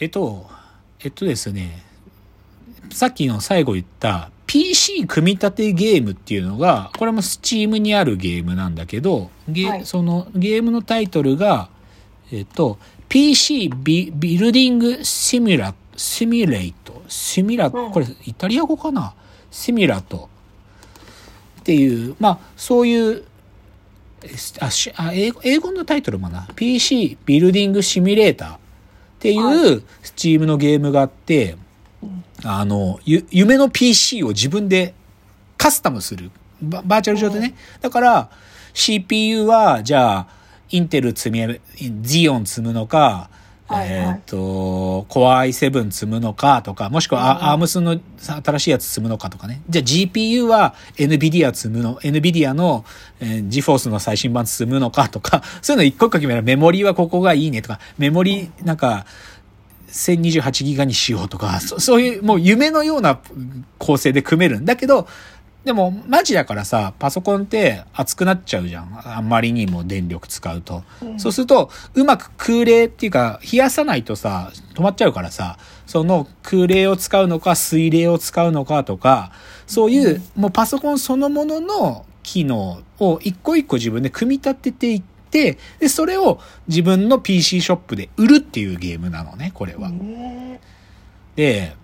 えっと、えっとですね、さっきの最後言った PC 組み立てゲームっていうのが、これも Steam にあるゲームなんだけど、ゲはい。そのゲームのタイトルが、えっと、PC ビビルディングシミュラ、シミュレイト、シミュラ、うん。これイタリア語かな？シミュラトっていう、まあそういう、えあしあ英語英語のタイトルもな、PC ビルディングシミュレーターっていう Steam のゲームがあって、あの、ゆ夢の PC を自分でカスタムする。ババーチャル上でね。だから、CPU は、じゃあ、インテル積み上げ、ゼオン積むのか、はいはいえっ、と、Core i7 積むのかとか、もしくは、ARMS の新しいやつ積むのかとかね。じゃあ GPU は NVIDIA 積むの、NVIDIA の、えー GeForce の最新版積むのかとか、そういうの一個一個決める。メモリはここがいいねとか、メモリ、なんか、1028ギガにしようとか、そそういうもう夢のような構成で組めるんだけど、でもマジだからさ、パソコンって熱くなっちゃうじゃん。あんまりにも電力使うと。うんそうすると、うまく空冷っていうか、冷やさないとさ、止まっちゃうからさ、その空冷を使うのか、水冷を使うのかとか、そういう、もうパソコンそのものの機能を一個一個自分で組み立てていって、で、それを自分の PC ショップで売るっていうゲームなのね、これは。へで、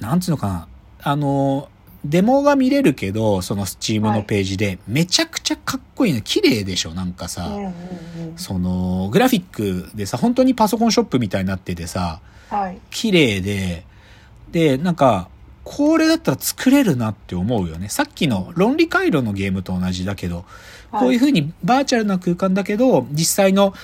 なんつうのかな。あの、デモが見れるけど、そのスチームのページで、めちゃくちゃかっこいいの。綺麗でしょなんかさ、ーうんうんうんその、グラフィックでさ、本当にパソコンショップみたいになっててさ、はい。綺麗で、で、なんか、これだったら作れるなって思うよね。さっきの論理回路のゲームと同じだけど、こういうふうにバーチャルな空間だけど、実際の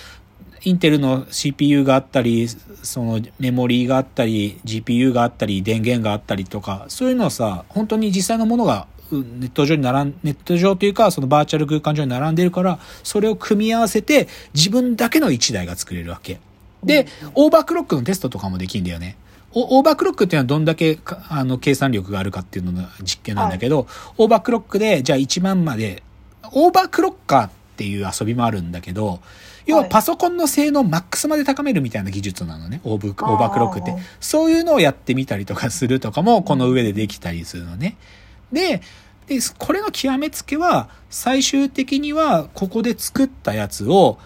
インテルの CPU があったり、そのメモリーがあったり、GPU があったり、電源があったりとか、そういうのをさ、本当に実際のものがうんネット上に並ん、ネット上というか、そのバーチャル空間上に並んでるから、それを組み合わせて、自分だけの一台が作れるわけ。で、オーバークロックのテストとかもできるんだよね。おオーバークロックっていうのはどんだけかあの計算力があるかっていうのの実験なんだけど、オーバークロックで、じゃあ1万まで、オーバークロッカーっていう遊びもあるんだけど、要ははいパソコンの性能マックスまで高めるみたいな技術なのね、オーブオーバークロックって。そういうのをやってみたりとかするとかも、この上でできたりするのね。で、で、これの極めつけは、最終的には、ここで作ったやつを、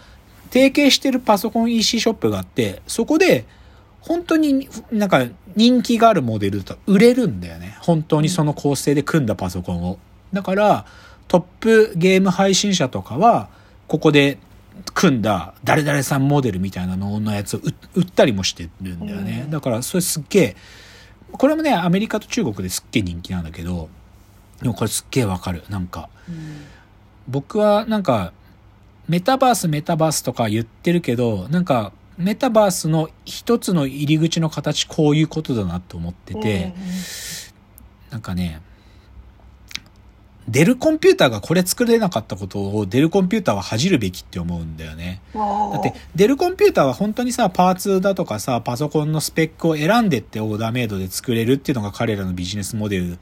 提携してるパソコン EC ショップがあって、そこで、本当になんか人気があるモデルだと売れるんだよね。本当にその構成で組んだパソコンを。だから、トップゲーム配信者とかは、ここで組んだ誰々さんモデルみたいなののやつを売売ったりもしてるんだよね。うんだから、それすっげえ、これもね、アメリカと中国ですっげえ人気なんだけど、でもこれすっげえわかる。なんか、うん僕はなんか、メタバースメタバースとか言ってるけど、なんか、メタバースの一つの入り口の形こういうことだなと思ってて、なんかね、デルコンピューターがこれ作れなかったことをデルコンピューターは恥じるべきって思うんだよね。うんだって、デルコンピューターは本当にさ、パーツだとかさ、パソコンのスペックを選んでってオーダーメイドで作れるっていうのが彼らのビジネスモデル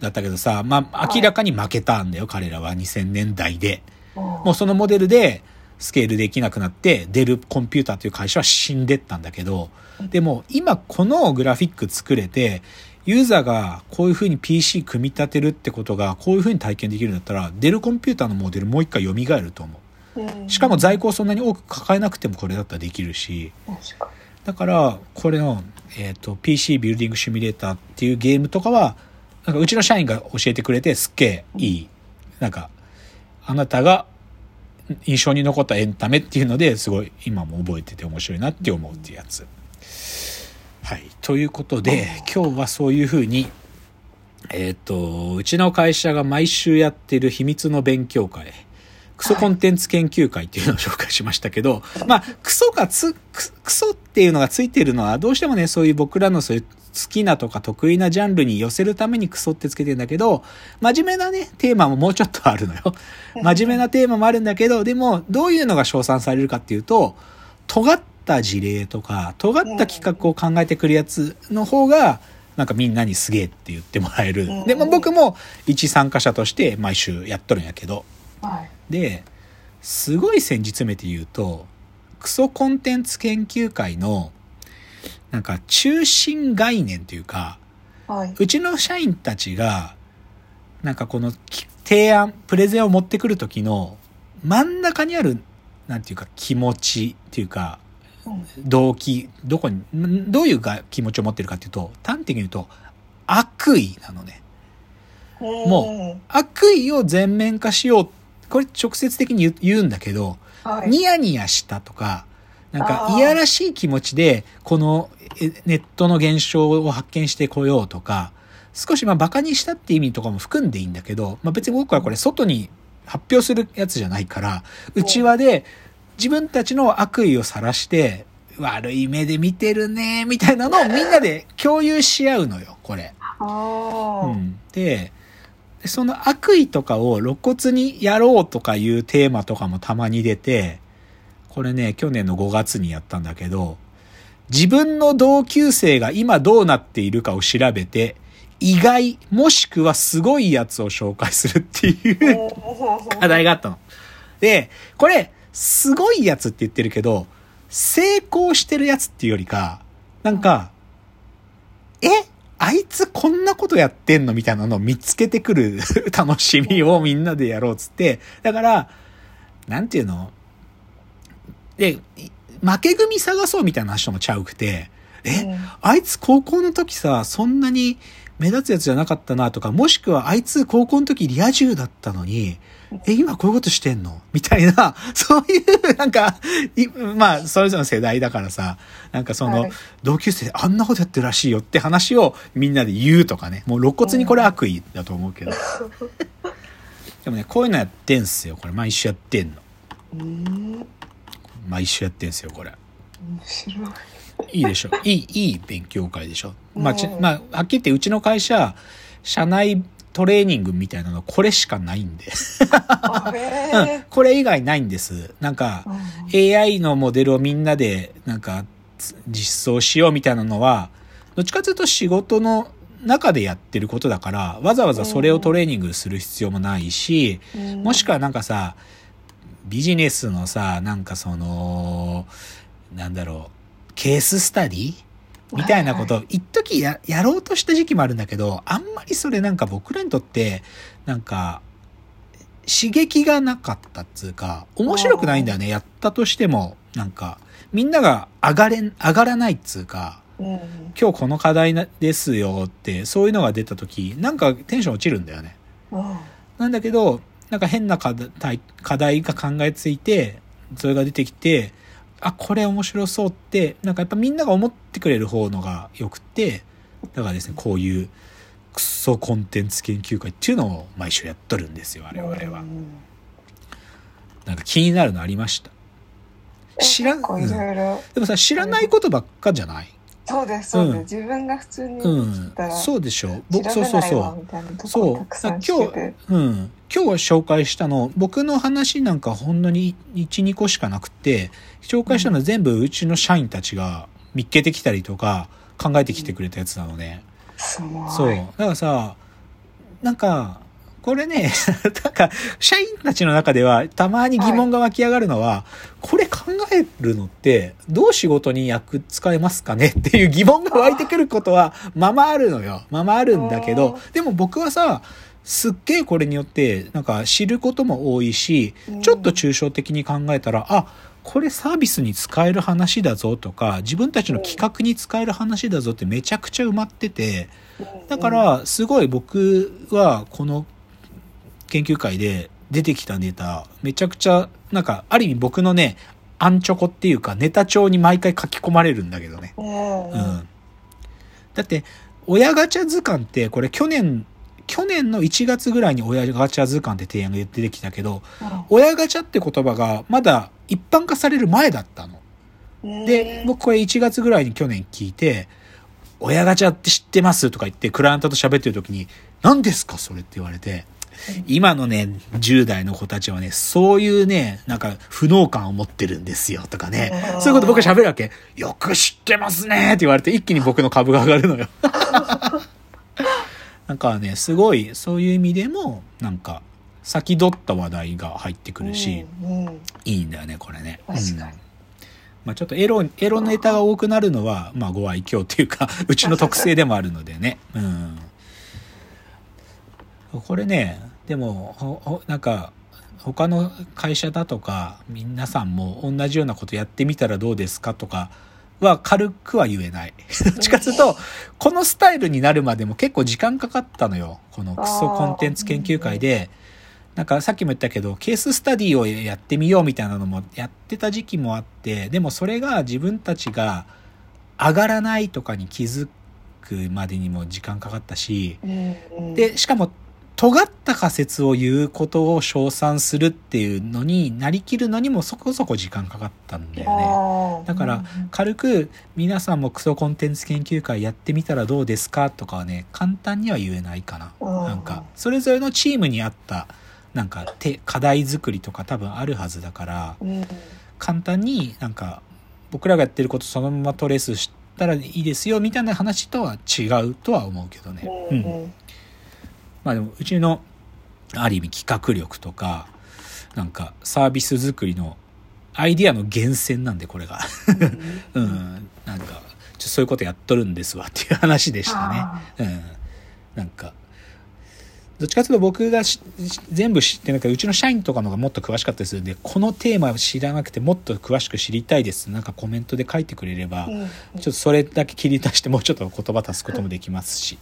だったけどさ、まあ、明らかに負けたんだよ、彼らは2000年代で。もうそのモデルでスケールできなくなって、デルコンピューターという会社は死んでったんだけど、でも今このグラフィック作れて、ユーザーがこういう風に PC 組み立てるってことがこういう風に体験できるんだったら、デルコンピューターのモデルもう一回蘇ると思う。うんしかも在庫をそんなに多く抱えなくてもこれだったらできるし、だから、これの、えっ、と、PC ビルディングシミュレーターっていうゲームとかは、なんかうちの社員が教えてくれてすっげえいい。なんか、あなたが印象に残ったエンタメっていうのですごい今も覚えてて面白いなって思うっていうやつ。はい。ということで、今日はそういうふうに、えっ、と、うちの会社が毎週やってる秘密の勉強会、クソコンテンツ研究会っていうのを紹介しましたけど、まあ、クソがつ、ククソっていうのがついてるのは、どうしてもね、そういう僕らのそういう好きなとか得意なジャンルに寄せるためにクソってつけてんだけど、真面目なね、テーマももうちょっとあるのよ。真面目なテーマもあるんだけど、でも、どういうのが称賛されるかっていうと、尖った事例とか、尖った企画を考えてくるやつの方が、なんかみんなにすげえって言ってもらえる。でも僕も一参加者として毎週やっとるんやけど。はいで、すごい先日めて言うと、クソコンテンツ研究会の、なんか中心概念というか、はいうちの社員たちが、なんかこのき提案、プレゼンを持ってくる時の真ん中にある、なんていうか気持ちっていうか、うん動機、どこに、んどういうが気持ちを持ってるかっていうと、端的に言うと、悪意なのね。も悪意を全面化しよう。これ直接的に言うんだけど、ニヤニヤしたとか、なんかいやらしい気持ちで、このえネットの現象を発見してこようとか、少しまあバカにしたって意味とかも含んでいいんだけど、まあ別に僕はこれ外に発表するやつじゃないから、内輪で自分たちの悪意を晒して、悪い目で見てるね、みたいなのをみんなで共有し合うのよ、これ。うん、ででその悪意とかを露骨にやろうとかいうテーマとかもたまに出てこれね去年の5月にやったんだけど自分の同級生が今どうなっているかを調べて意外もしくはすごいやつを紹介するっていう課題があったの。で、これ、すごいやつって言ってるけど、成功してるやつっていうよりか、なんか、えあいつこんなことやってんのみたいなのを見つけてくる 楽しみをみんなでやろうっつって、だから、なんていうの？で、い負け組探そうみたいな話ともちゃうくて、え、うん。あいつ高校の時さ、そんなに目立つやつじゃなかったなとか、もしくはあいつ高校の時リア充だったのに、え、今こういうことしてんの？みたいな、そういう、なんか、いまあ、それぞれの世代だからさ、なんかその、はい同級生であんなことやってるらしいよって話をみんなで言うとかね、もう露骨にこれ悪意だと思うけど。でもね、こういうのやってんすよ。これ毎週やってんの。うん毎週やってんすよ、これ。面白いいいでしょ。いい、いい勉強会でしょ。まあ、ちうんまあ、はっきり言ってうちの会社、社内トレーニングみたいなのこれしかないんで。あうんへ これ以外ないんです。なんか、AI のモデルをみんなで、なんか、つ実装しようみたいなのは、どっちかというと仕事の中でやってることだから、わざわざそれをトレーニングする必要もないし、うんもしくはなんかさ、ビジネスのさ、なんかその、なんだろう、ケーススタディ？みたいなこと、一時や、やろうとした時期もあるんだけど、あんまりそれなんか僕らにとって、なんか、刺激がなかったっつうか、面白くないんだよね。やったとしても、なんか、みんなが上がれん、上がらないっつうか、うん。今日この課題なですよって、そういうのが出た時、なんかテンション落ちるんだよね。うん。なんだけど、なんか変な課題課題が考えついて、それが出てきて、あ、これ面白そうって、なんかやっぱみんなが思ってくれる方のが良くて、だからですね、こういうクソコンテンツ研究会っていうのを毎週やっとるんですよ、我々は。うんなんか気になるのありました？え知らん、んでもさ、知らないことばっかじゃない？そうですそうです、うん自分が普通にうん聞いた。らそうでしょ。調僕、べそうそうそう。そう今日うん。今日紹介したの、僕の話なんかほんのに1、2個しかなくて、紹介したのは全部うちの社員たちが見っけてきたりとか考えてきてくれたやつなのね。すごいそう。だからさ、なんか、これね、なんか、社員たちの中ではたまに疑問が湧き上がるのは、これ考えるのって、どう仕事に役使えますかね？っていう疑問が湧いてくることは、ままあるのよ。ままあるんだけど、でも僕はさ、すっげえこれによって、なんか知ることも多いしうん、ちょっと抽象的に考えたら、あ、これサービスに使える話だぞとか、自分たちの企画に使える話だぞってめちゃくちゃ埋まってて、だか、ら、すごい僕はこの研究会で出てきたネタ、めちゃくちゃ、なんか、ある意味僕のね、アンチョコっていうかネタ帳に毎回書き込まれるんだけどね。うんうん。だって、親ガチャ図鑑って、これ去年、去年の1月ぐらいに親ガチャ図鑑って提案が出てきたけど、親ガチャって言葉がまだ一般化される前だったの。うんで、僕これ1月ぐらいに去年聞いて、親ガチャって知ってますとか言って、クライアントと喋ってる時に、何ですかそれって言われて、今のね、10代の子たちはね、そういうね、なんか、不能感を持ってるんですよ、とかねう。んそういうこと僕が喋るわけ。よく知ってますねって言われて、一気に僕の株が上がるのよ。なんかね、すごい、そういう意味でも、なんか、先取った話題が入ってくるし、うんうんいいんだよね、これね。確かにうんまあちょっとエロ、エロネタが多くなるのは、まあご愛嬌というか、うちの特性でもあるのでね。うん。これね、でも、ほほなんか、他の会社だとか、皆さんも同じようなことやってみたらどうですかとかは軽くは言えない。どっちかというと、このスタイルになるまでも結構時間かかったのよ。このクソコンテンツ研究会で。なんかさっきも言ったけど、ケーススタディをやってみようみたいなのもやってた時期もあって、でもそれが自分たちが上がらないとかに気づくまでにも時間かかったし、うんで、しかも、尖った仮説を言うことを称賛するっていうのになりきるのにもそこそこ時間かかったんだよね。だから軽く皆さんもクソコンテンツ研究会やってみたらどうですかとかはね、簡単には言えないかな。うんなんか、それぞれのチームに合った、なんか、て課題作りとか多分あるはずだから、うん簡単になんか、僕らがやってることそのままトレースしたらいいですよみたいな話とは違うとは思うけどね。うんうんまあでもうちのある意味企画力とかなんかサービス作りのアイディアの源泉なんでこれが。うん。なんかちょそういうことやっとるんですわっていう話でしたね。あうん。なんかどっちかというと僕がし全部知ってなんかうちの社員とかのがもっと詳しかったりするんでこのテーマを知らなくてもっと詳しく知りたいですなんかコメントで書いてくれれば、うんちょっとそれだけ切り出してもうちょっと言葉足すこともできますし、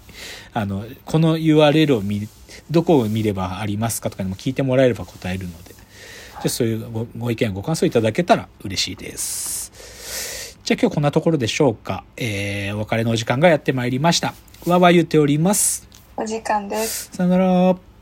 あの、この URL を見、どこを見ればありますかとかにも聞いてもらえれば答えるので、じゃあそういうごご意見、ご感想いただけたら嬉しいです。じゃあ今日こんなところでしょうか。えー、お別れのお時間がやってまいりました。わわ言っております。お時間です。さよなら。